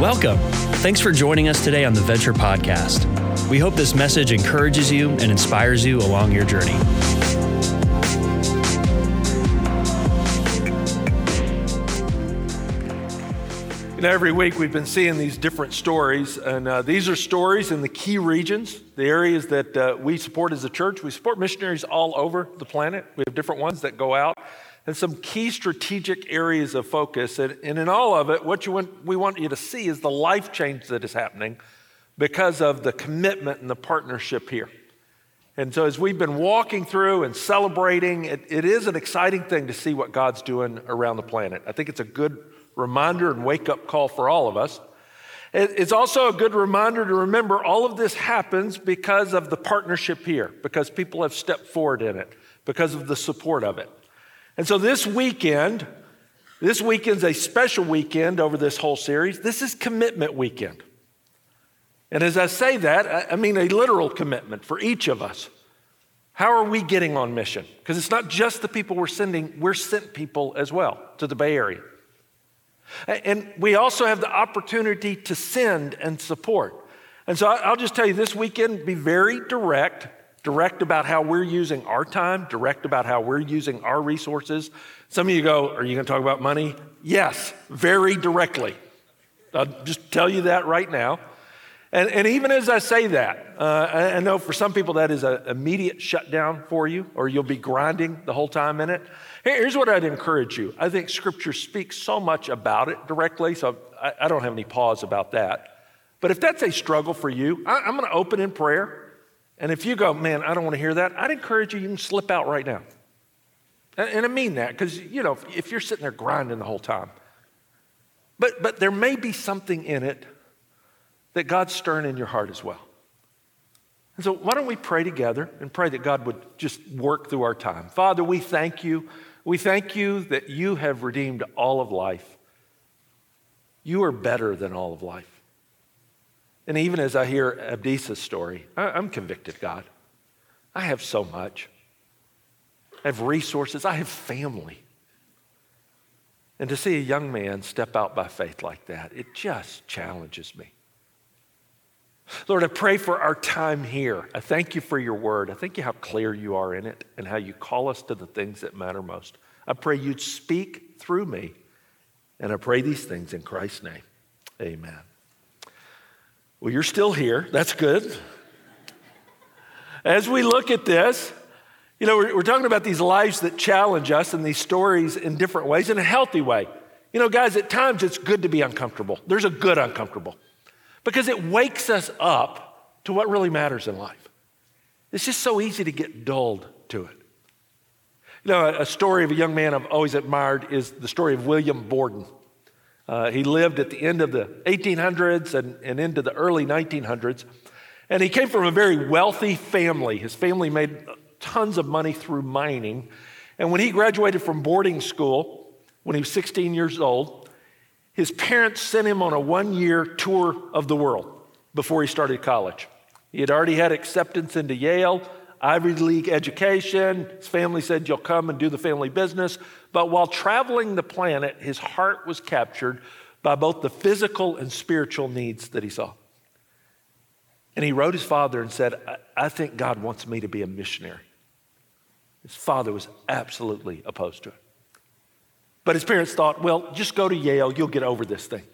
Welcome. Thanks for joining us today on the Venture Podcast. We hope this message encourages you and inspires you along your journey. You know, every week we've been seeing these different stories, and uh, these are stories in the key regions, the areas that uh, we support as a church. We support missionaries all over the planet. We have different ones that go out, and some key strategic areas of focus. And, and in all of it, what want, we want you to see is the life change that is happening because of the commitment and the partnership here. And so, as we've been walking through and celebrating, it, it is an exciting thing to see what God's doing around the planet. I think it's a good reminder and wake up call for all of us. It's also a good reminder to remember all of this happens because of the partnership here, because people have stepped forward in it, because of the support of it. And so this weekend, this weekend's a special weekend over this whole series. This is commitment weekend. And as I say that, I mean a literal commitment for each of us. How are we getting on mission? Because it's not just the people we're sending, we're sent people as well to the Bay Area. And we also have the opportunity to send and support. And so I'll just tell you this weekend, be very direct, direct about how we're using our time, direct about how we're using our resources. Some of you go, Are you going to talk about money? Yes, very directly. I'll just tell you that right now. And, and even as I say that, uh, I, I know for some people that is an immediate shutdown for you, or you'll be grinding the whole time in it. Here's what I'd encourage you. I think Scripture speaks so much about it directly, so I, I don't have any pause about that. But if that's a struggle for you, I, I'm going to open in prayer. And if you go, man, I don't want to hear that, I'd encourage you, you can slip out right now. And, I mean that because, you know, if, if you're sitting there grinding the whole time, but, but there may be something in it that God's stirring in your heart as well. And so, why don't we pray together and pray that God would just work through our time? Father, we thank you we thank you that you have redeemed all of life. You are better than all of life. And even as I hear Abdisa's story, I'm convicted, God. I have so much. I have resources, I have family. And to see a young man step out by faith like that, it just challenges me. Lord, I pray for our time here. I thank you for your word. I thank you how clear you are in it and how you call us to the things that matter most. I pray you'd speak through me. And I pray these things in Christ's name. Amen. Well, you're still here. That's good. As we look at this, you know, we're, we're, talking about these lives that challenge us and these stories in different ways, in a healthy way. You know, guys, at times it's good to be uncomfortable. There's a good uncomfortable because it wakes us up to what really matters in life. It's just so easy to get dulled to it. You know, a story of a young man I've always admired is the story of William Borden. Uh, he lived at the end of the 1800s and, and into the early 1900s. And he came from a very wealthy family. His family made tons of money through mining. And when he graduated from boarding school, when he was 16 years old, his parents sent him on a one year tour of the world before he started college. He had already had acceptance into Yale, Ivy League education. His family said, You'll come and do the family business. But while traveling the planet, his heart was captured by both the physical and spiritual needs that he saw. And he wrote his father and said, I, I think God wants me to be a missionary. His father was absolutely opposed to it. But his parents thought, well, just go to Yale, you'll get over this thing.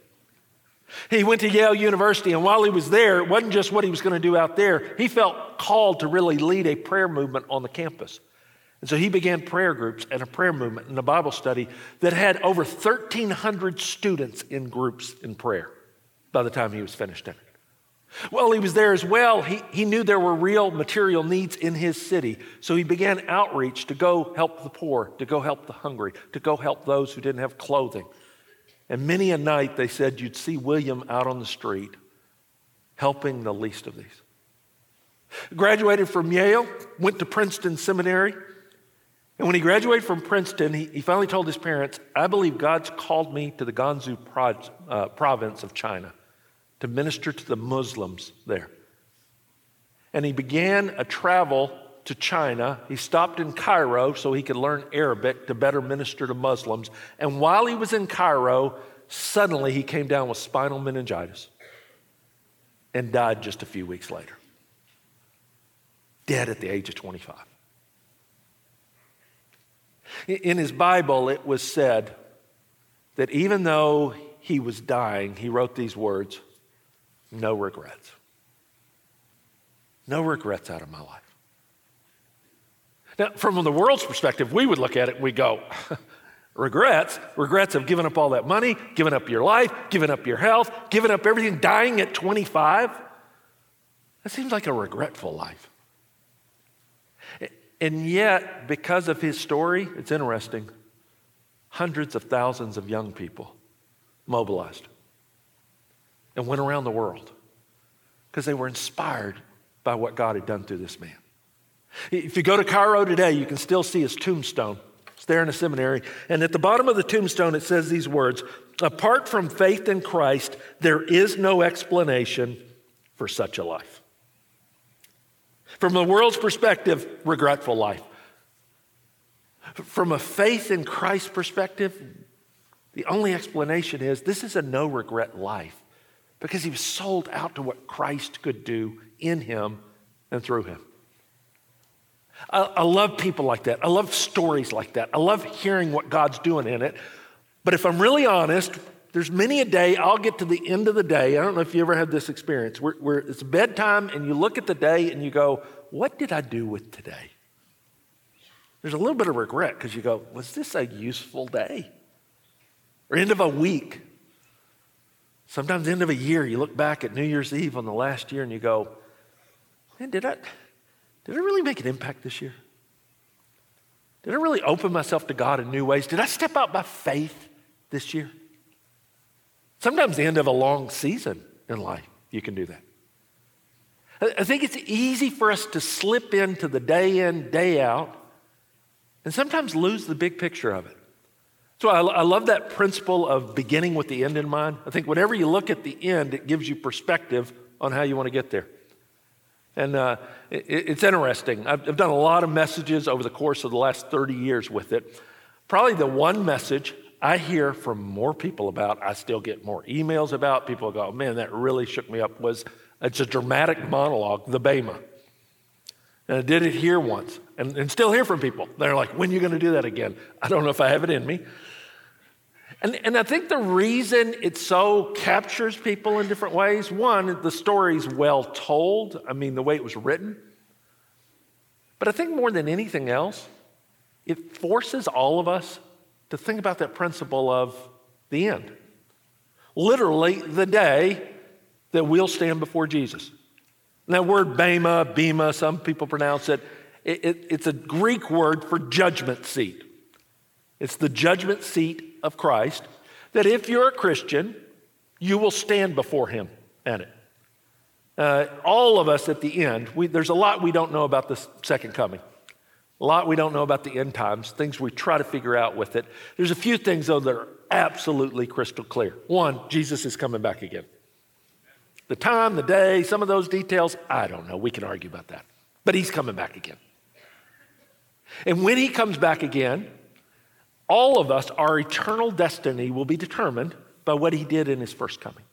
He went to Yale University, and while he was there, it wasn't just what he was going to do out there. He felt called to really lead a prayer movement on the campus. And so he began prayer groups and a prayer movement and a Bible study that had over 1,300 students in groups in prayer by the time he was finished in it. Well, he was there as well, he, he knew there were real material needs in his city. So he began outreach to go help the poor, to go help the hungry, to go help those who didn't have clothing. And many a night they said you'd see William out on the street helping the least of these. Graduated from Yale, went to Princeton Seminary. And when he graduated from Princeton, he, he finally told his parents, I believe God's called me to the Gansu pro, uh, province of China to minister to the Muslims there. And he began a travel to China. He stopped in Cairo so he could learn Arabic to better minister to Muslims. And while he was in Cairo, suddenly he came down with spinal meningitis and died just a few weeks later. Dead at the age of 25. In his Bible, it was said that even though he was dying, he wrote these words no regrets. No regrets out of my life. Now, from the world's perspective, we would look at it and we go, regrets, regrets of giving up all that money, giving up your life, giving up your health, giving up everything, dying at 25. That seems like a regretful life. And yet, because of his story, it's interesting, hundreds of thousands of young people mobilized and went around the world because they were inspired by what God had done through this man. If you go to Cairo today, you can still see his tombstone. It's there in a seminary. And at the bottom of the tombstone, it says these words Apart from faith in Christ, there is no explanation for such a life. From the world's perspective, regretful life. From a faith in Christ perspective, the only explanation is this is a no regret life because he was sold out to what Christ could do in him and through him. I, I, love people like that. I love stories like that. I love hearing what God's doing in it. But if I'm really honest, there's many a day I'll get to the end of the day. I don't know if you ever had this experience where, where it's bedtime and you look at the day and you go, What did I do with today? There's a little bit of regret because you go, Was this a useful day? Or end of a week. Sometimes end of a year, you look back at New Year's Eve on the last year and you go, Man, did I, did I really make an impact this year? Did I really open myself to God in new ways? Did I step out by faith this year? Sometimes the end of a long season in life, you can do that. I think it's easy for us to slip into the day in, day out, and sometimes lose the big picture of it. So I, I, love that principle of beginning with the end in mind. I think whenever you look at the end, it gives you perspective on how you want to get there. And uh, it, it's interesting. I've, I've done a lot of messages over the course of the last 30 years with it. Probably the one message I hear from more people about, I still get more emails about, people go, man, that really shook me up, was it's a dramatic monologue, the Bema. And I did it here once and, and still hear from people. They're like, when are you going to do that again? I don't know if I have it in me. And, and I think the reason it so captures people in different ways one, the story's well told, I mean, the way it was written. But I think more than anything else, it forces all of us to think about that principle of the end. Literally, the day that we'll stand before Jesus. And that word bema, bema, some people pronounce it, it, it, it's a Greek word for judgment seat. It's the judgment seat of Christ that if you're a Christian, you will stand before him at it. Uh, all of us at the end, we, there's a lot we don't know about the second coming. A lot we don't know about the end times, things we try to figure out with it. There's a few things, though, that are absolutely crystal clear. One, Jesus is coming back again. The time, the day, some of those details, I don't know. We can argue about that. But he's coming back again. And when he comes back again, all of us, our eternal destiny will be determined by what he did in his first coming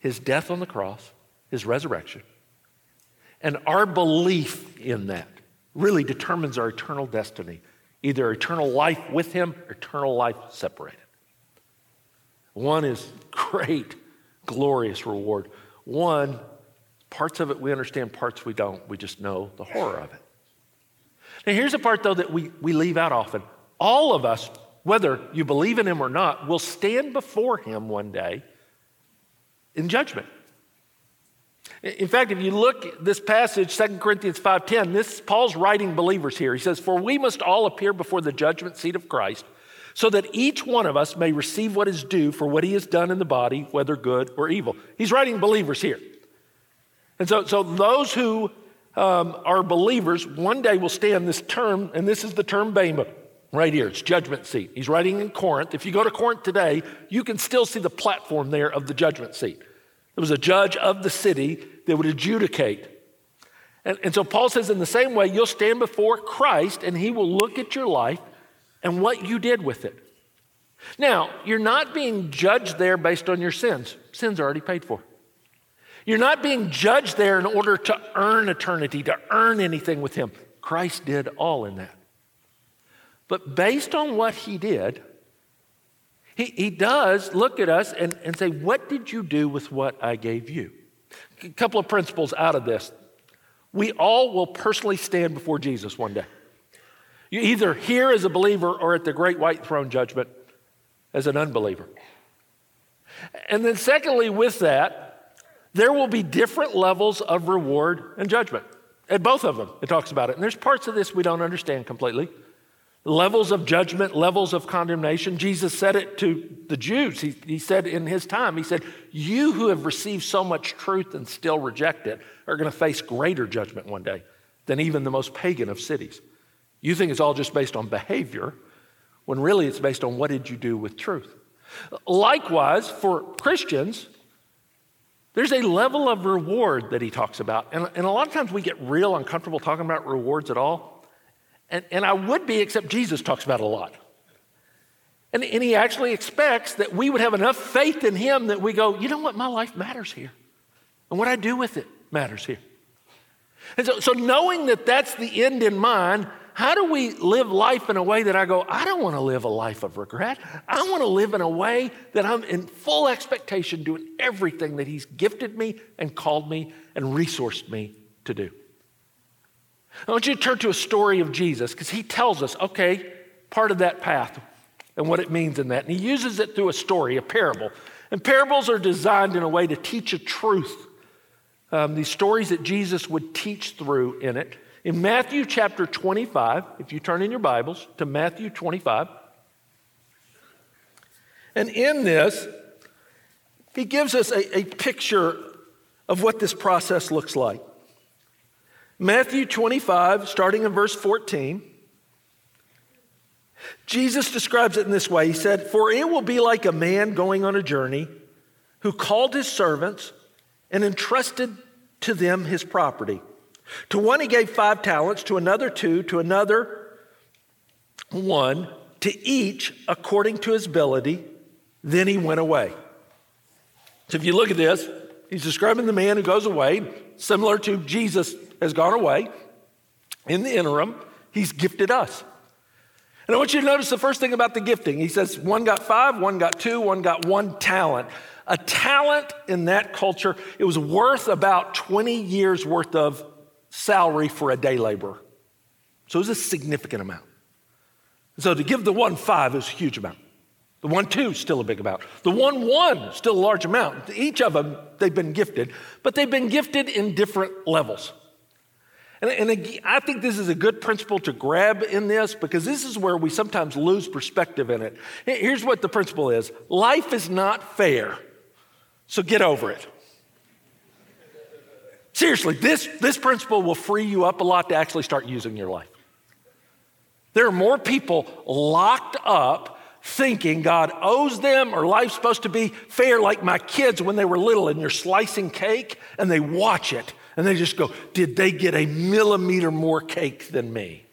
his death on the cross, his resurrection, and our belief in that really determines our eternal destiny either eternal life with Him eternal life separated. One is great, glorious reward. One, parts of it we understand, parts we don't. We just know the horror of it. Now, here's a part, though, that we, we leave out often. All of us, whether you believe in Him or not, will stand before Him one day in judgment. In fact, if you look at this passage, 2 Corinthians 5:10, this Paul's writing believers here. He says, "For we must all appear before the judgment seat of Christ, so that each one of us may receive what is due for what he has done in the body, whether good or evil." He's writing believers here. And so, so those who um, are believers one day will stand this term, and this is the term Bema right here. It's judgment seat. He's writing in Corinth. If you go to Corinth today, you can still see the platform there of the judgment seat. There was a judge of the city that would adjudicate. And, and so Paul says, in the same way, you'll stand before Christ and he will look at your life and what you did with it. Now, you're not being judged there based on your sins. Sins are already paid for. You're not being judged there in order to earn eternity, to earn anything with Him. Christ did all in that. But based on what He did, He, he does look at us and, and say, What did you do with what I gave you? A couple of principles out of this. We all will personally stand before Jesus one day. You either here as a believer or at the great white throne judgment as an unbeliever. And then, secondly, with that, there will be different levels of reward and judgment. At both of them, it talks about it. And there's parts of this we don't understand completely. Levels of judgment, levels of condemnation. Jesus said it to the Jews. He, he said in his time, He said, You who have received so much truth and still reject it are going to face greater judgment one day than even the most pagan of cities. You think it's all just based on behavior, when really it's based on what did you do with truth. Likewise, for Christians, there's a level of reward that he talks about. And, and a lot of times we get real uncomfortable talking about rewards at all. And, and I would be, except Jesus talks about it a lot. And, and he actually expects that we would have enough faith in him that we go, you know what, my life matters here. And what I do with it matters here. And so, so knowing that that's the end in mind, how do we live life in a way that I go, I don't want to live a life of regret. I want to live in a way that I'm in full expectation doing everything that He's gifted me and called me and resourced me to do. I want you to turn to a story of Jesus because He tells us, okay, part of that path and what it means in that. And He uses it through a story, a parable. And parables are designed in a way to teach a truth. Um, these stories that Jesus would teach through in it. In Matthew chapter 25, if you turn in your Bibles to Matthew 25, and in this, he gives us a, a picture of what this process looks like. Matthew 25, starting in verse 14, Jesus describes it in this way. He said, For it will be like a man going on a journey who called his servants and entrusted to them his property. To one he gave five talents, to another two, to another one, to each according to his ability. Then he went away. So if you look at this, he's describing the man who goes away, similar to Jesus has gone away. In the interim, he's gifted us. And I want you to notice the first thing about the gifting. He says one got five, one got two, one got one talent. A talent in that culture, it was worth about 20 years worth of salary for a day laborer. So it was a significant amount. So to give the one five is a huge amount. The one two still a big amount. The one one still a large amount. Each of them they've been gifted, but they've been gifted in different levels. And, and I think this is a good principle to grab in this because this is where we sometimes lose perspective in it. Here's what the principle is life is not fair, so get over it. Seriously, this, this principle will free you up a lot to actually start using your life. There are more people locked up thinking God owes them or life's supposed to be fair, like my kids when they were little and you're slicing cake and they watch it and they just go, Did they get a millimeter more cake than me?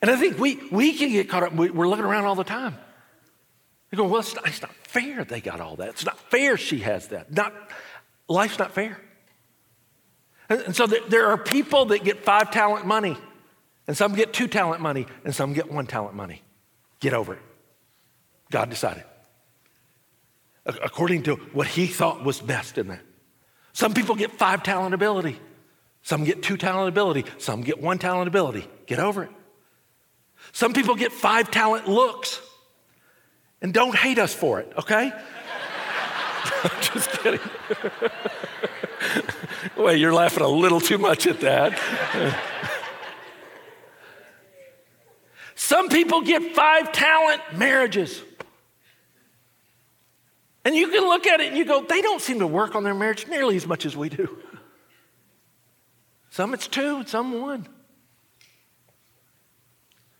And I think we, we can get caught up, we're looking around all the time. You go, Well, it's not, it's not fair they got all that. It's not fair she has that. Not, life's not fair. And so there are people that get five talent money, and some get two talent money, and some get one talent money. Get over it. God decided according to what he thought was best in that. Some people get five talent ability, some get two talent ability, some get one talent ability. Get over it. Some people get five talent looks, and don't hate us for it, okay? Just kidding. well, you're laughing a little too much at that. Some people get five talent marriages. And you can look at it and you go, they don't seem to work on their marriage nearly as much as we do. Some it's two, some one.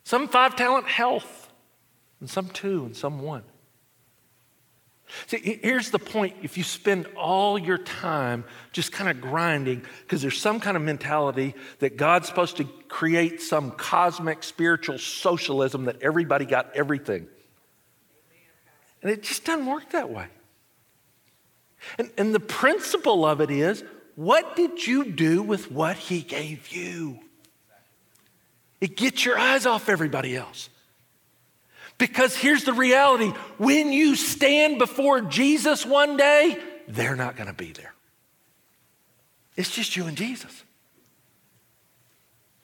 Some five talent health, and some two, and some one. See, here's the point. If you spend all your time just kind of grinding, because there's some kind of mentality that God's supposed to create some cosmic spiritual socialism that everybody got everything. And it just doesn't work that way. And, and the principle of it is what did you do with what he gave you? It gets your eyes off everybody else. Because here's the reality when you stand before Jesus one day, they're not going to be there. It's just you and Jesus.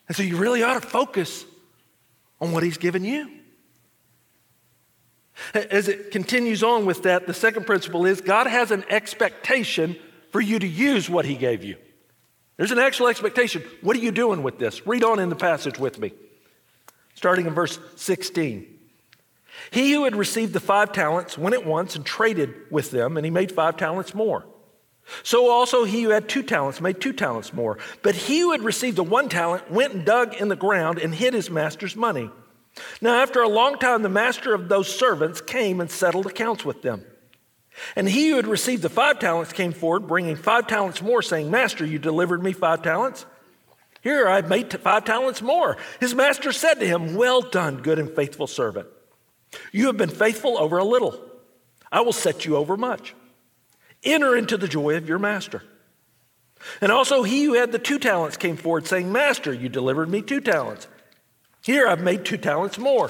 And so you really ought to focus on what he's given you. As it continues on with that, the second principle is God has an expectation for you to use what he gave you. There's an actual expectation. What are you doing with this? Read on in the passage with me, starting in verse 16. He who had received the five talents went at once and traded with them, and he made five talents more. So also he who had two talents made two talents more. But he who had received the one talent went and dug in the ground and hid his master's money. Now, after a long time, the master of those servants came and settled accounts with them. And he who had received the five talents came forward, bringing five talents more, saying, Master, you delivered me five talents. Here, I've made five talents more. His master said to him, Well done, good and faithful servant. You have been faithful over a little. I will set you over much. Enter into the joy of your master. And also, he who had the two talents came forward, saying, Master, you delivered me two talents. Here I've made two talents more.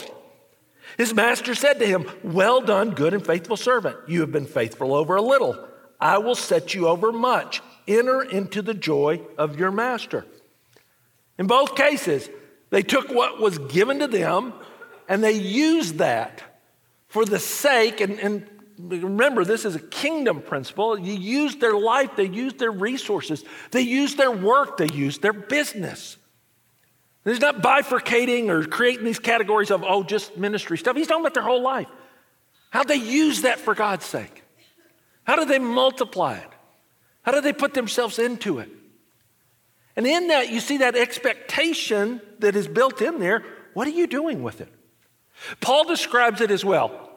His master said to him, Well done, good and faithful servant. You have been faithful over a little. I will set you over much. Enter into the joy of your master. In both cases, they took what was given to them and they used that for the sake, and, and remember, this is a kingdom principle. You use their life, they use their resources, they use their work, they use their business He's not bifurcating or creating these categories of, oh, just ministry stuff. He's talking about their whole life. How they use that for God's sake? How do they multiply it? How do they put themselves into it? And in that, you see that expectation that is built in there. What are you doing with it? Paul describes it as well.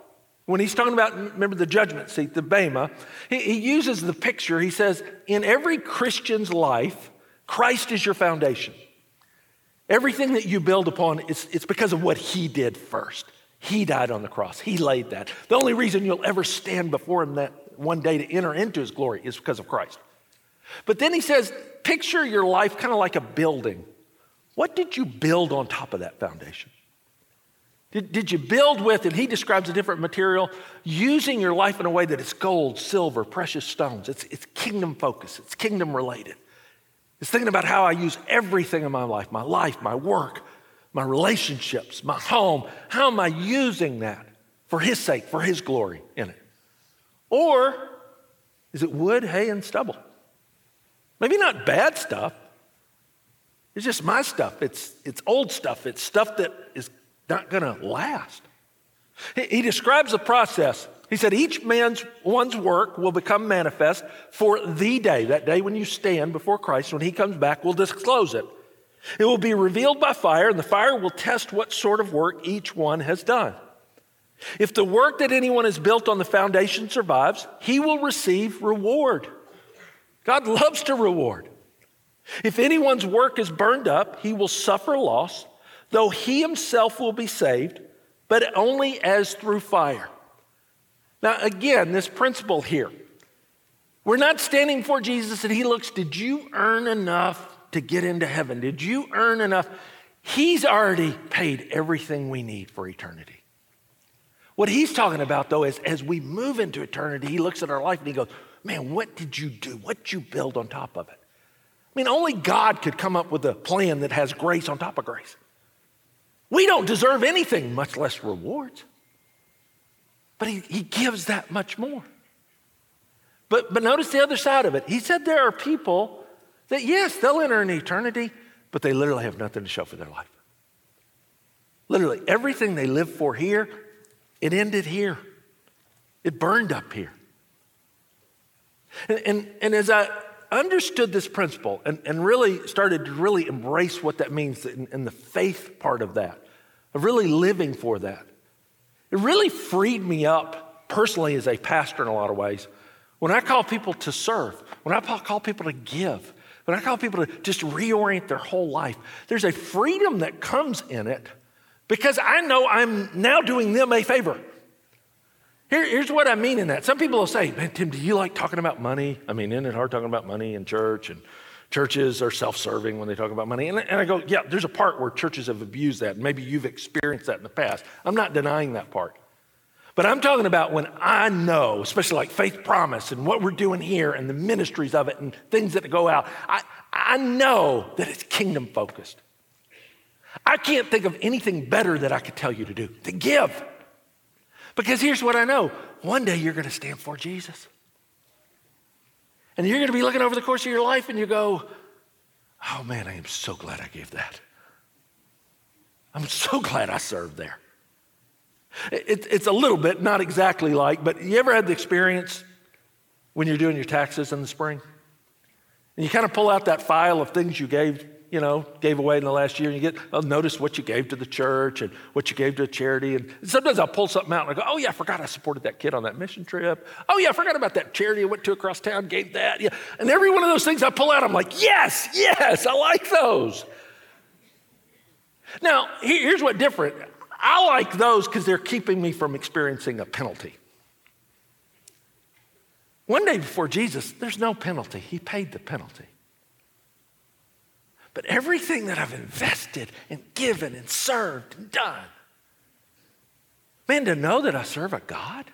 When he's talking about, remember the judgment seat, the Bema, he, he uses the picture. He says, In every Christian's life, Christ is your foundation. Everything that you build upon, it's, it's because of what He did first. He died on the cross, He laid that. The only reason you'll ever stand before Him that one day to enter into His glory is because of Christ. But then He says, picture your life kind of like a building. What did you build on top of that foundation? Did, did you build with, and he describes a different material, using your life in a way that it's gold, silver, precious stones. It's, it's kingdom focused, it's kingdom related. It's thinking about how I use everything in my life my life, my work, my relationships, my home. How am I using that for His sake, for His glory in it? Or is it wood, hay, and stubble? Maybe not bad stuff. It's just my stuff. It's, it's old stuff. It's stuff that is not going to last. He, he describes the process he said, Each man's one's work will become manifest for the day, that day when you stand before Christ, when he comes back, will disclose it. It will be revealed by fire, and the fire will test what sort of work each one has done. If the work that anyone has built on the foundation survives, he will receive reward. God loves to reward. If anyone's work is burned up, he will suffer loss, though he himself will be saved, but only as through fire. Now, again, this principle here. We're not standing before Jesus and he looks, Did you earn enough to get into heaven? Did you earn enough? He's already paid everything we need for eternity. What he's talking about, though, is as we move into eternity, he looks at our life and he goes, Man, what did you do? What did you build on top of it? I mean, only God could come up with a plan that has grace on top of grace. We don't deserve anything, much less rewards. But he, he gives that much more. But, but notice the other side of it. He said there are people that, yes, they'll enter an eternity, but they literally have nothing to show for their life. Literally, everything they lived for here, it ended here. It burned up here. And, and, and as I understood this principle and, and really started to really embrace what that means in, in the faith part of that, of really living for that, it really freed me up personally as a pastor in a lot of ways. When I call people to serve, when I call people to give, when I call people to just reorient their whole life, there's a freedom that comes in it because I know I'm now doing them a favor. Here, here's what I mean in that. Some people will say, Man, Tim, do you like talking about money? I mean, isn't it hard talking about money in church? And churches are self serving when they talk about money. And, and I go, Yeah, there's a part where churches have abused that. Maybe you've experienced that in the past. I'm not denying that part. But I'm talking about when I know, especially like Faith Promise and what we're doing here and the ministries of it and things that go out, I, I know that it's kingdom focused. I can't think of anything better that I could tell you to do, to give. Because here's what I know one day you're going to stand for Jesus. And you're going to be looking over the course of your life and you go, oh man, I am so glad I gave that. I'm so glad I served there. It, it's a little bit, not exactly like, but you ever had the experience when you're doing your taxes in the spring? And you kind of pull out that file of things you gave you know, gave away in the last year, and you get, I'll notice what you gave to the church and what you gave to a charity. And sometimes I'll pull something out and I go, oh, yeah, I forgot I supported that kid on that mission trip. Oh, yeah, I forgot about that charity I went to across town, gave that. Yeah. And every one of those things I pull out, I'm like, yes, yes, I like those. Now, here's what different. I like those because they're keeping me from experiencing a penalty. One day before Jesus, there's no penalty. He paid the penalty. But everything that I've invested and given and served and done, man, to know that I serve a God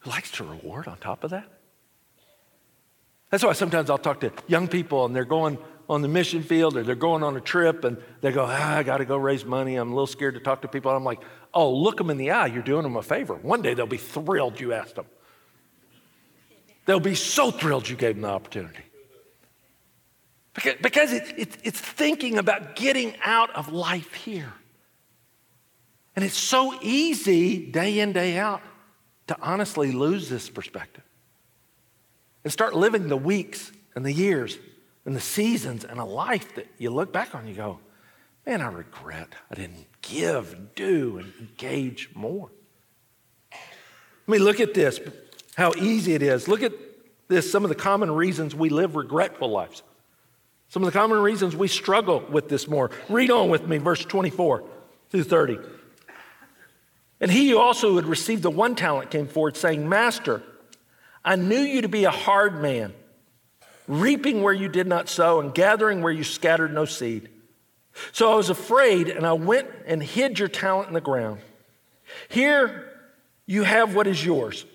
who likes to reward on top of that. That's why sometimes I'll talk to young people and they're going on the mission field or they're going on a trip and they go, ah, I got to go raise money. I'm a little scared to talk to people. And I'm like, oh, look them in the eye. You're doing them a favor. One day they'll be thrilled you asked them. They'll be so thrilled you gave them the opportunity. Because, because it, it, it's thinking about getting out of life here. And it's so easy, day in, day out, to honestly lose this perspective and start living the weeks and the years and the seasons and a life that you look back on and you go, man, I regret I didn't give do and engage more. I mean, look at this, how easy it is. Look at this, some of the common reasons we live regretful lives. Some of the common reasons we struggle with this more. Read on with me, verse 24 through 30. And he who also had received the one talent came forward, saying, Master, I knew you to be a hard man, reaping where you did not sow, and gathering where you scattered no seed. So I was afraid, and I went and hid your talent in the ground. Here you have what is yours.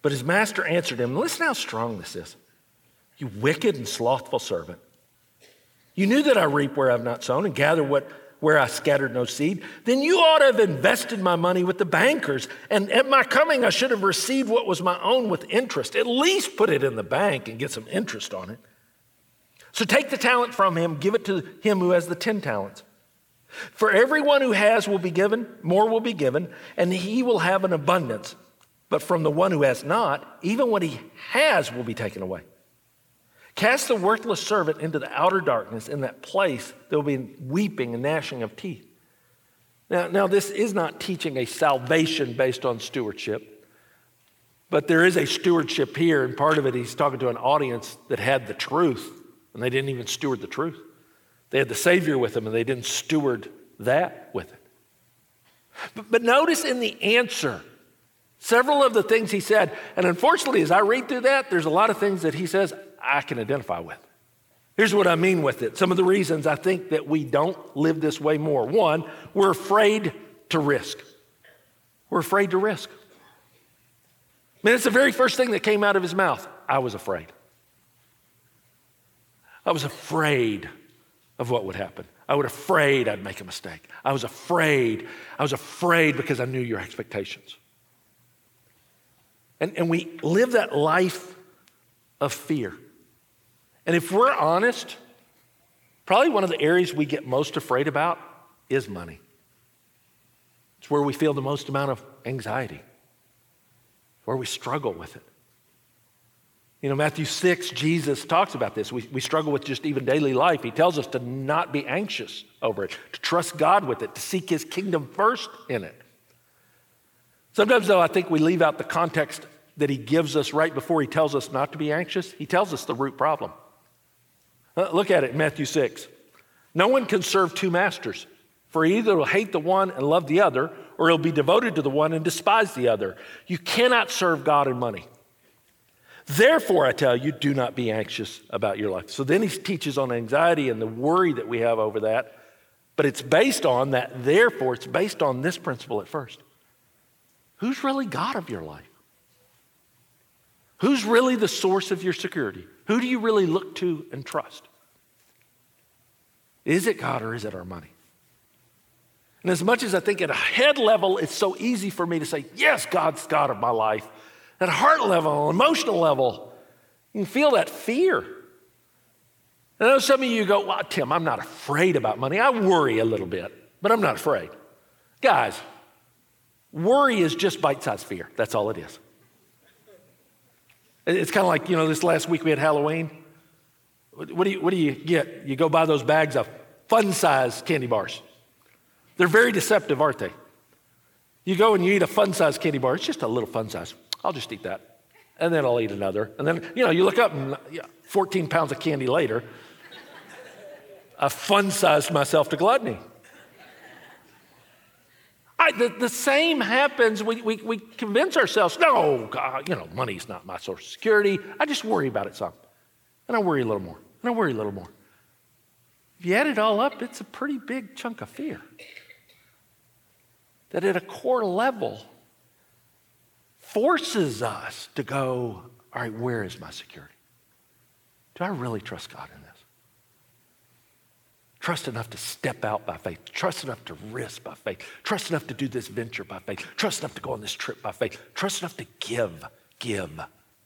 But his master answered him, Listen how strong this is. You wicked and slothful servant. You knew that I reap where I've not sown and gather what, where I scattered no seed. Then you ought to have invested my money with the bankers. And at my coming, I should have received what was my own with interest. At least put it in the bank and get some interest on it. So take the talent from him, give it to him who has the 10 talents. For everyone who has will be given, more will be given, and he will have an abundance. But from the one who has not, even what he has will be taken away. Cast the worthless servant into the outer darkness. In that place, there will be weeping and gnashing of teeth. Now, now, this is not teaching a salvation based on stewardship, but there is a stewardship here, and part of it, he's talking to an audience that had the truth, and they didn't even steward the truth. They had the Savior with them, and they didn't steward that with it. But, but notice in the answer, several of the things he said, and unfortunately, as I read through that, there's a lot of things that he says I can identify with. Here's what I mean with it. Some of the reasons I think that we don't live this way more. One, we're afraid to risk. We're afraid to risk. I mean, it's the very first thing that came out of his mouth. I was afraid. I was afraid of what would happen. I was afraid I'd make a mistake. I was afraid. I was afraid because I knew your expectations. And, and we live that life of fear. And if we're honest, probably one of the areas we get most afraid about is money. It's where we feel the most amount of anxiety, where we struggle with it. You know, Matthew 6, Jesus talks about this. We, we struggle with just even daily life. He tells us to not be anxious over it, to trust God with it, to seek his kingdom first in it. Sometimes, though, I think we leave out the context that he gives us right before he tells us not to be anxious. He tells us the root problem. Uh, look at it, Matthew 6. No one can serve two masters, for either will hate the one and love the other, or he'll be devoted to the one and despise the other. You cannot serve God and money. Therefore, I tell you, do not be anxious about your life. So then he teaches on anxiety and the worry that we have over that. But it's based on that, therefore, it's based on this principle at first. Who's really God of your life? Who's really the source of your security? Who do you really look to and trust? Is it God or is it our money? And as much as I think at a head level, it's so easy for me to say, yes, God's God of my life, at heart level, emotional level, you can feel that fear. And I know some of you go, well, Tim, I'm not afraid about money. I worry a little bit, but I'm not afraid. Guys, worry is just bite sized fear. That's all it is. It's kind of like, you know, this last week we had Halloween. What do you, what do you get? You go buy those bags of fun size candy bars. They're very deceptive, aren't they? You go and you eat a fun size candy bar, it's just a little fun size. I'll just eat that. And then I'll eat another. And then, you know, you look up and yeah, 14 pounds of candy later, I fun sized myself to gluttony. I, the, the, same happens. We, we, we convince ourselves, no, God, you know, money's not my source of security. I just worry about it some. And I worry a little more. And I worry a little more. If you add it all up, it's a pretty big chunk of fear. That at a core level forces us to go, all right, where is my security? Do I really trust God in this? Trust enough to step out by faith. Trust enough to risk by faith. Trust enough to do this venture by faith. Trust enough to go on this trip by faith. Trust enough to give, give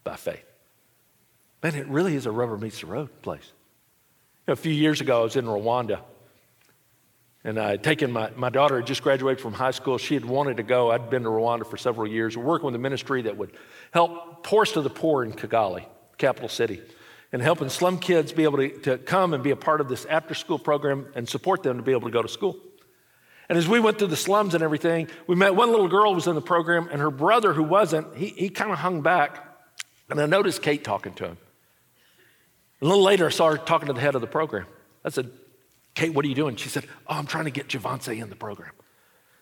by faith. Man, it really is a rubber meets the road place. A few years ago, I was in Rwanda. And I had taken my, my daughter had just graduated from high school. She had wanted to go. I'd been to Rwanda for several years, working with a ministry that would help poorest of the poor in Kigali, capital city and helping slum kids be able to, to come and be a part of this after school program and support them to be able to go to school. And as we went through the slums and everything, we met one little girl who was in the program, and her brother, who wasn't, he, he kind of hung back. And I noticed Kate talking to him. A little later, I saw her talking to the head of the program. I said, Kate, what are you doing? She said, Oh, I'm trying to get Javante in the program.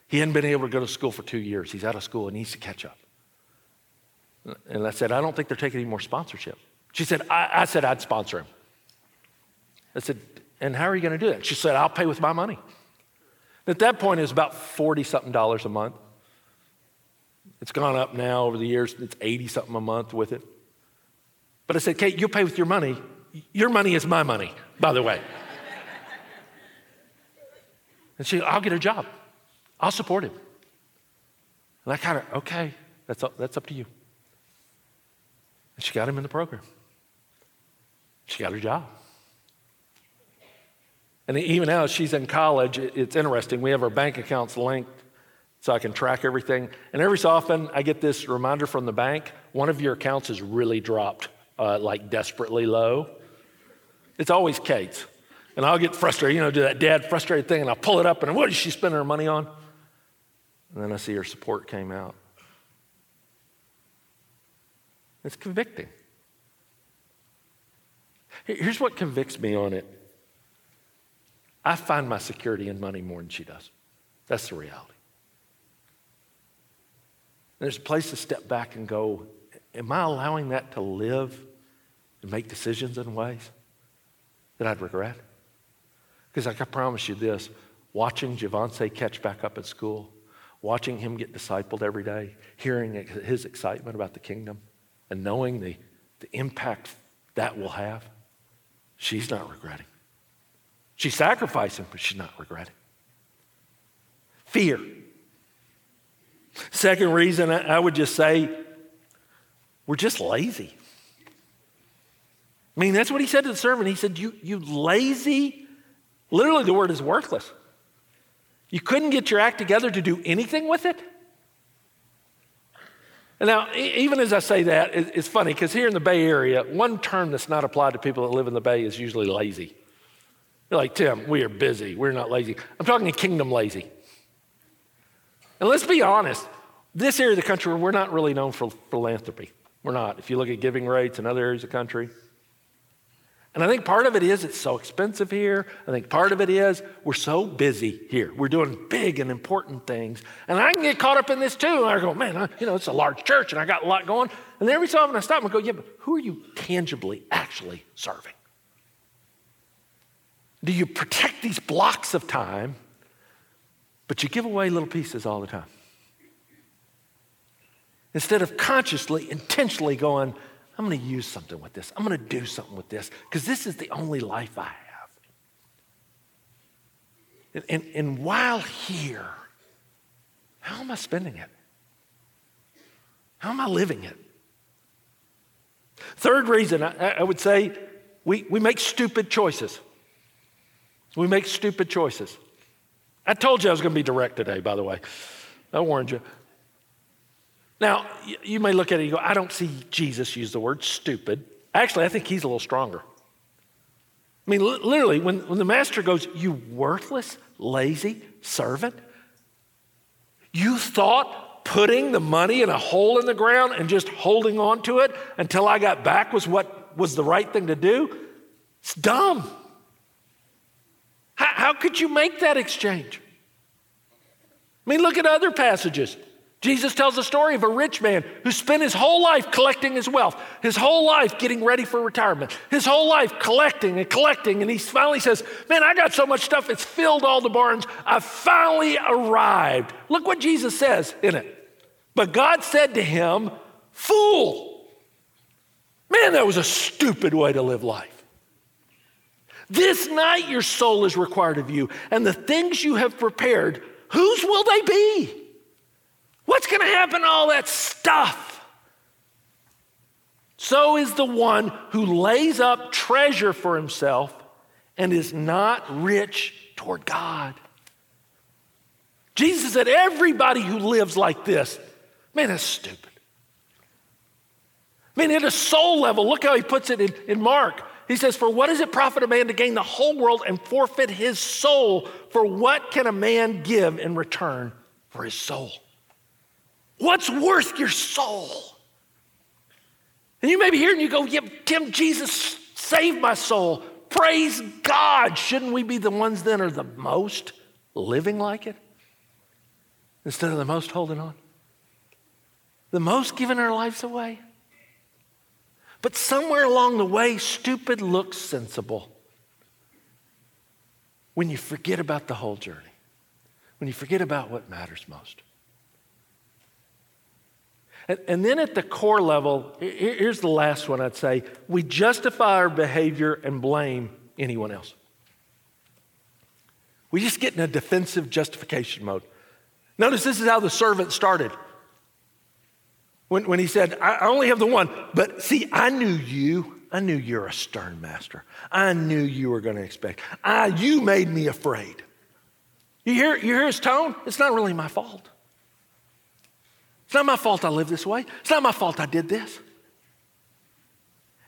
He hadn't been able to go to school for two years. He's out of school and needs to catch up. And I said, I don't think they're taking any more sponsorship. She said, I, I said I'd sponsor him. I said, and how are you going to do that? She said, I'll pay with my money. At that point, it was about 40 something dollars a month. It's gone up now over the years, it's 80 something a month with it. But I said, Kate, you'll pay with your money. Your money is my money, by the way. and she, I'll get a job. I'll support him. And I kind of, okay, that's, that's up to you. And she got him in the program. She got her job. And even now, she's in college. It's interesting. We have our bank accounts linked so I can track everything. And every so often, I get this reminder from the bank one of your accounts has really dropped, uh, like desperately low. It's always Kate's. And I'll get frustrated, you know, do that dad frustrated thing, and I'll pull it up, and what is she spending her money on? And then I see her support came out. It's convicting. Here's what convicts me on it I find my security in money more than she does. That's the reality. There's a place to step back and go, Am I allowing that to live and make decisions in ways that I'd regret? Because like I promise you this watching Javante catch back up at school, watching him get discipled every day, hearing his excitement about the kingdom, and knowing the, the impact that will have, she's not regretting. She's sacrificing, but she's not regretting. Fear. Second reason, I would just say, we're just lazy. I mean, that's what he said to the servant. He said, You, you lazy. Literally, the word is worthless. You couldn't get your act together to do anything with it? And now, even as I say that, it's funny because here in the Bay Area, one term that's not applied to people that live in the Bay is usually lazy. You're like, Tim, we are busy. We're not lazy. I'm talking kingdom lazy. And let's be honest, this area of the country, we're not really known for philanthropy. We're not. If you look at giving rates in other areas of the country, And I think part of it is it's so expensive here. I think part of it is we're so busy here. We're doing big and important things. And I can get caught up in this too. And I go, man, I, you know, it's a large church and I got a lot going. And then every so often I stop and go, yeah, but who are you tangibly actually serving? Do you protect these blocks of time, but you give away little pieces all the time? Instead of consciously, intentionally going, I'm going to use something with this. I'm going to do something with this because this is the only life I have. And, and, and, while here, how am I spending it? How am I living it? Third reason, I, I would say we, we make stupid choices. We make stupid choices. I told you I was going to be direct today, by the way. I warned you. Now, you may look at it and go, I don't see Jesus use the word stupid. Actually, I think he's a little stronger. I mean, literally, when, when the master goes, You worthless, lazy servant, you thought putting the money in a hole in the ground and just holding on to it until I got back was what was the right thing to do? It's dumb. How, how could you make that exchange? I mean, look at other passages. Jesus tells the story of a rich man who spent his whole life collecting his wealth, his whole life getting ready for retirement, his whole life collecting and collecting. And he finally says, Man, I got so much stuff, it's filled all the barns. I finally arrived. Look what Jesus says in it. But God said to him, Fool. Man, that was a stupid way to live life. This night your soul is required of you, and the things you have prepared, whose will they be? What's going to happen to all that stuff? So is the one who lays up treasure for himself and is not rich toward God. Jesus said, Everybody who lives like this, man, that's stupid. I mean, at a soul level, look how he puts it in, in Mark. He says, For what does it profit a man to gain the whole world and forfeit his soul? For what can a man give in return for his soul? What's worth your soul? And you may be here and you go, Yeah, Tim, Jesus saved my soul. Praise God. Shouldn't we be the ones then are the most living like it instead of the most holding on? The most giving our lives away? But somewhere along the way, stupid looks sensible when you forget about the whole journey, when you forget about what matters most. And, then at the core level, here's the last one I'd say we justify our behavior and blame anyone else. We just get in a defensive justification mode. Notice this is how the servant started. When, when he said, I only have the one, but see, I knew you. I knew you're a stern master. I knew you were going to expect. I, you made me afraid. You hear, you hear his tone? It's not really my fault. It's not my fault I live this way. It's not my fault I did this.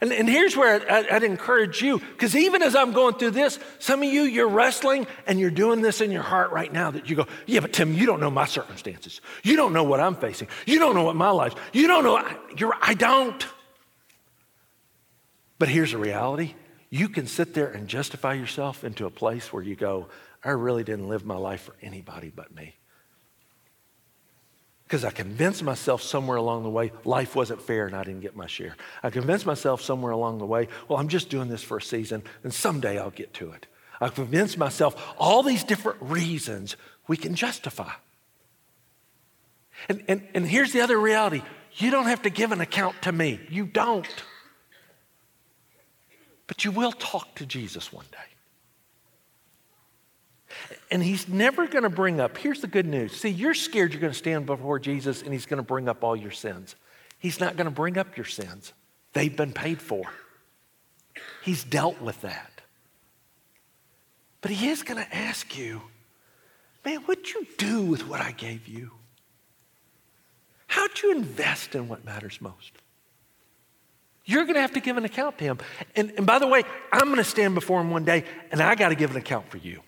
And, and here's where I'd, I'd encourage you, because even as I'm going through this, some of you, you're wrestling and you're doing this in your heart right now that you go, yeah, but Tim, you don't know my circumstances. You don't know what I'm facing. You don't know what my life, you don't know, you're, I don't. But here's the reality. You can sit there and justify yourself into a place where you go, I really didn't live my life for anybody but me because I convinced myself somewhere along the way life wasn't fair and I didn't get my share. I convinced myself somewhere along the way, well, I'm just doing this for a season and someday I'll get to it. I convinced myself all these different reasons we can justify. And, and, and here's the other reality you don't have to give an account to me. You don't. But you will talk to Jesus one day. And he's never going to bring up, here's the good news. See, you're scared you're going to stand before Jesus and he's going to bring up all your sins. He's not going to bring up your sins, they've been paid for. He's dealt with that. But he is going to ask you, man, what'd you do with what I gave you? How'd you invest in what matters most? You're going to have to give an account to him. And, and by the way, I'm going to stand before him one day and I got to give an account for you.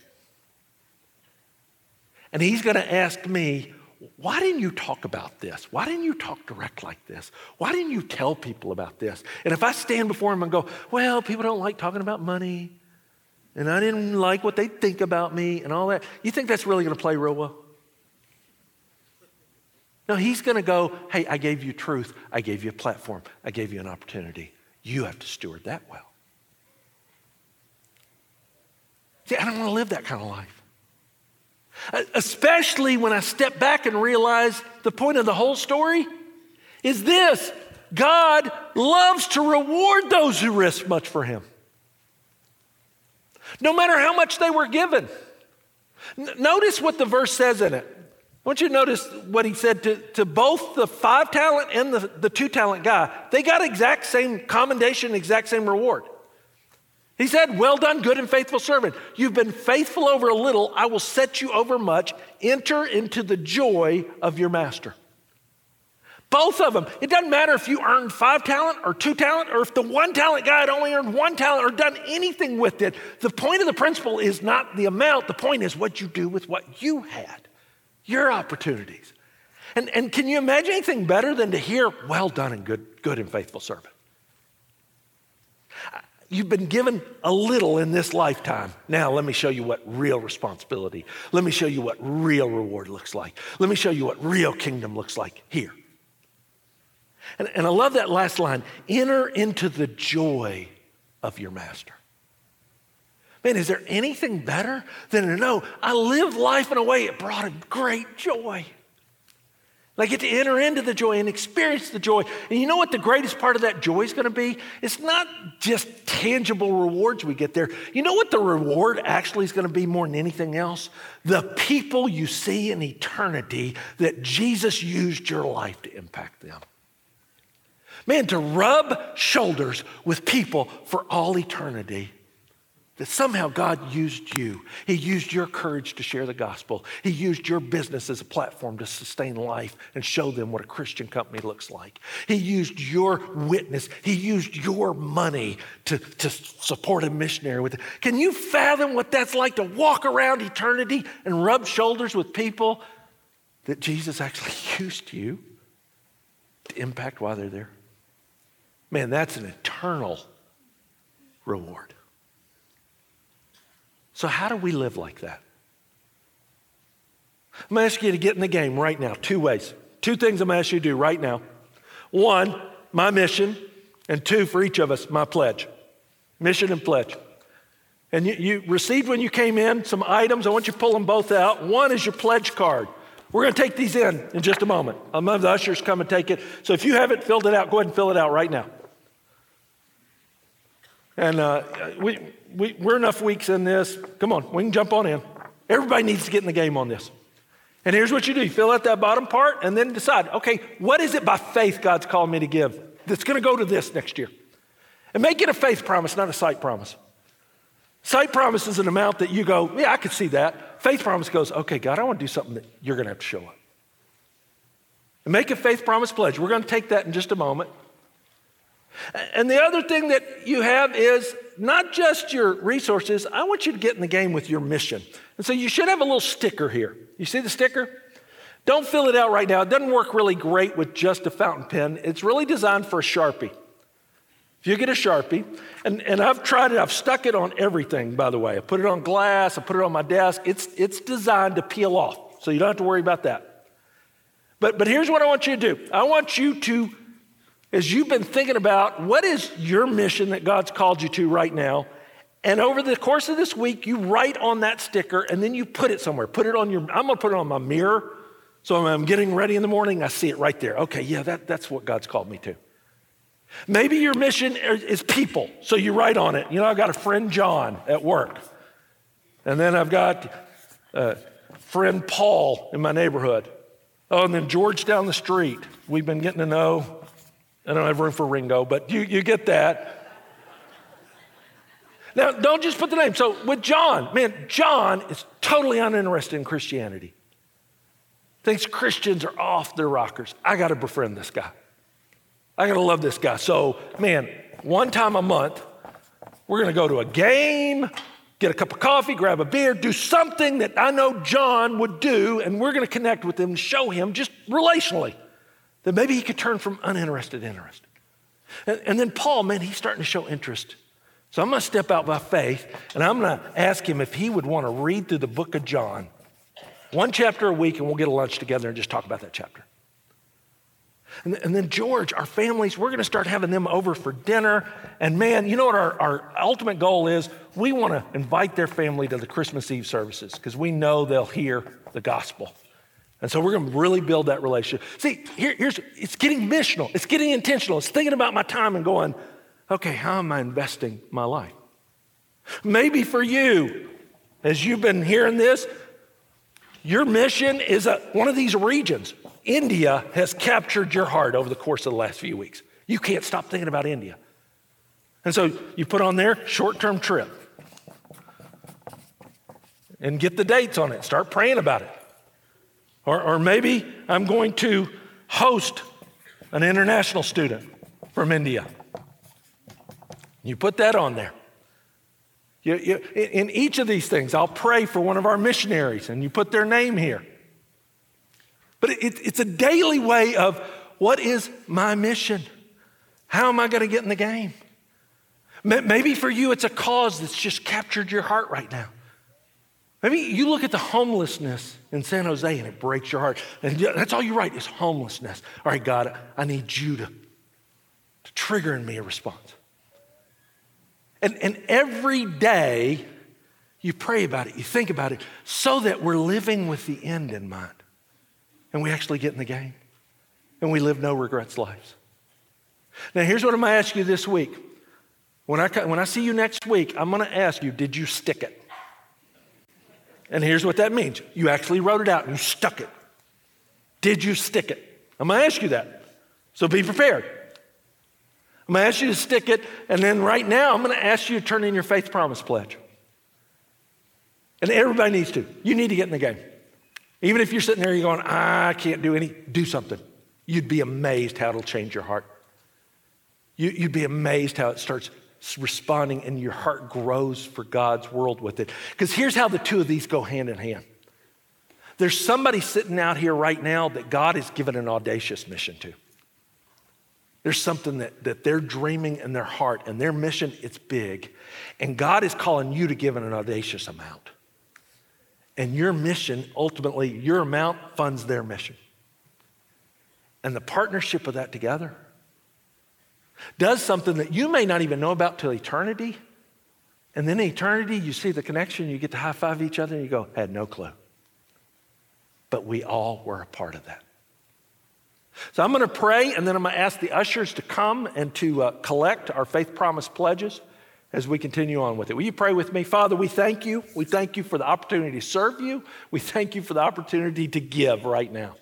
And he's going to ask me, why didn't you talk about this? Why didn't you talk direct like this? Why didn't you tell people about this? And if I stand before him and go, well, people don't like talking about money, and I didn't like what they think about me and all that, you think that's really going to play real well? No, he's going to go, hey, I gave you truth. I gave you a platform. I gave you an opportunity. You have to steward that well. See, I don't want to live that kind of life. Uh, especially when I step back and realize the point of the whole story is this God loves to reward those who risk much for Him, no matter how much they were given. Notice what the verse says in it. I want you to notice what he said to, to both the five talent and the, the two talent guy. They got exact same commendation, exact same reward. He said, Well done, good and faithful servant. You've been faithful over a little, I will set you over much. Enter into the joy of your master. Both of them. It doesn't matter if you earned five talent or two talent, or if the one talent guy had only earned one talent or done anything with it. The point of the principle is not the amount, the point is what you do with what you had, your opportunities. And, and can you imagine anything better than to hear, Well done and good, good and faithful servant? You've been given a little in this lifetime. Now, let me show you what real responsibility, let me show you what real reward looks like. Let me show you what real kingdom looks like here. And, and I love that last line enter into the joy of your master. Man, is there anything better than to know I lived life in a way it brought a great joy? I get to enter into the joy and experience the joy. And you know what the greatest part of that joy is going to be? It's not just tangible rewards we get there. You know what the reward actually is going to be more than anything else? The people you see in eternity that Jesus used your life to impact them. Man, to rub shoulders with people for all eternity that somehow God used you. He used your courage to share the gospel. He used your business as a platform to sustain life and show them what a Christian company looks like. He used your witness. He used your money to, to support a missionary with it. Can you fathom what that's like to walk around eternity and rub shoulders with people that Jesus actually used you to impact while they're there? Man, that's an eternal reward. So, how do we live like that? I'm going to ask you to get in the game right now, two ways. Two things I'm going to ask you to do right now. One, my mission, and two, for each of us, my pledge. Mission and pledge. And you, you received when you came in some items. I want you to pull them both out. One is your pledge card. We're going to take these in in just a moment. I'm going have the ushers come and take it. So if you haven't filled it out, go ahead and fill it out right now. And uh, we, we, we're enough weeks in this. Come on, we can jump on in. Everybody needs to get in the game on this. And here's what you do you fill out that bottom part and then decide, okay, what is it by faith God's called me to give that's going to go to this next year? And make it a faith promise, not a sight promise. Sight promise is an amount that you go, yeah, I could see that. Faith promise goes, okay, God, I want to do something that you're going to have to show up. And make a faith promise pledge. We're going to take that in just a moment. And the other thing that you have is not just your resources, I want you to get in the game with your mission. And so you should have a little sticker here. You see the sticker? Don't fill it out right now. It doesn't work really great with just a fountain pen. It's really designed for a Sharpie. If you get a Sharpie, and, and I've tried it, I've stuck it on everything, by the way. I put it on glass, I put it on my desk. It's, it's designed to peel off, so you don't have to worry about that. But, but here's what I want you to do I want you to as you've been thinking about what is your mission that God's called you to right now. And over the course of this week, you write on that sticker and then you put it somewhere. Put it on your, I'm gonna put it on my mirror. So when I'm getting ready in the morning, I see it right there. Okay, yeah, that, that's what God's called me to. Maybe your mission is people. So you write on it. You know, I've got a friend John at work. And then I've got a friend Paul in my neighborhood. Oh, and then George down the street. We've been getting to know. I don't have room for Ringo, but you, you get that. Now, don't just put the name. So, with John, man, John is totally uninterested in Christianity. Thinks Christians are off their rockers. I got to befriend this guy. I got to love this guy. So, man, one time a month, we're going to go to a game. get a cup of coffee, grab a beer, do something that I know John would do, and we're going to connect with him and show him just relationally that maybe he could turn from uninterested to interested. And, and then Paul, man, he's starting to show interest. So I'm going to step out by faith and I'm going to ask him if he would want to read through the book of John, one chapter a week, and we'll get a lunch together and just talk about that chapter. And, and then George, our families, we're going to start having them over for dinner. And man, you know what our, our ultimate goal is? We want to invite their family to the Christmas Eve services because we know they'll hear the gospel. And so we're going to really build that relationship. See, here, here's it's getting missional, it's getting intentional, it's thinking about my time and going, okay, how am I investing my life? Maybe for you, as you've been hearing this, your mission is a, one of these regions. India has captured your heart over the course of the last few weeks. You can't stop thinking about India. And so you put on there short term trip and get the dates on it. Start praying about it. Or, or maybe I'm going to host an international student from India. You put that on there. You, you, in each of these things, I'll pray for one of our missionaries, and you put their name here. But it, it's a daily way of what is my mission? How am I going to get in the game? Maybe for you, it's a cause that's just captured your heart right now. Maybe you look at the homelessness in San Jose and it breaks your heart. And that's all you write is homelessness. All right, God, I need you to, to trigger in me a response. And, and every day you pray about it, you think about it, so that we're living with the end in mind. And we actually get in the game. And we live no regrets lives. Now, here's what I'm going to ask you this week. When I, when I see you next week, I'm going to ask you, did you stick it? And here's what that means you actually wrote it out and you stuck it. Did you stick it? I'm going to ask you that. So be prepared. I'm going to ask you to stick it, and then right now, I'm going to ask you to turn in your faith promise pledge. And everybody needs to. You need to get in the game. Even if you're sitting there, you're going, I can't do any, do something. You'd be amazed how it'll change your heart. You, would be amazed how it starts responding and your heart grows for God's world with it. Because here's how the two of these go hand in hand. There's somebody sitting out here right now that God has given an audacious mission to. There's something that, that they're dreaming in their heart, and their mission, it's big. And God is calling you to give an audacious amount. And your mission, ultimately, your amount funds their mission. And the partnership of that together does something that you may not even know about till eternity. And then in eternity, you see the connection, you get to high five each other, and you go, had no clue. But we all were a part of that. So I'm going to pray, and then I'm going to ask the ushers to come and to uh, collect our faith promise pledges as we continue on with it. Will you pray with me? Father, we thank you. We thank you for the opportunity to serve you. We thank you for the opportunity to give right now.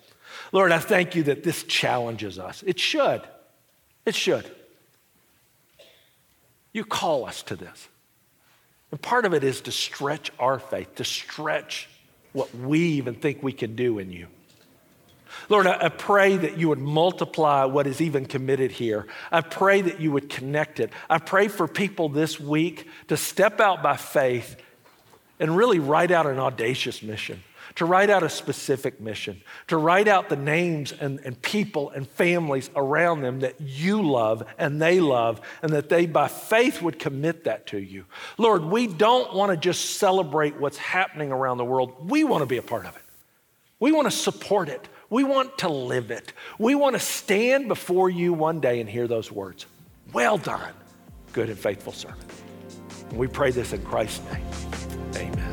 Lord, I thank you that this challenges us. It should. It should. You call us to this. And part of it is to stretch our faith, to stretch what we even think we can do in you. Lord, I, pray that you would multiply what is even committed here. I pray that you would connect it. I pray for people this week to step out by faith and really write out an audacious mission, to write out a specific mission, to write out the names and, and people and families around them that you love and they love, and that they by faith would commit that to you. Lord, we don't want to just celebrate what's happening around the world, we want to be a part of it. We want to support it. We want to live it. We want to stand before you one day and hear those words Well done, good and faithful servant. And we pray this in Christ's name. Amen.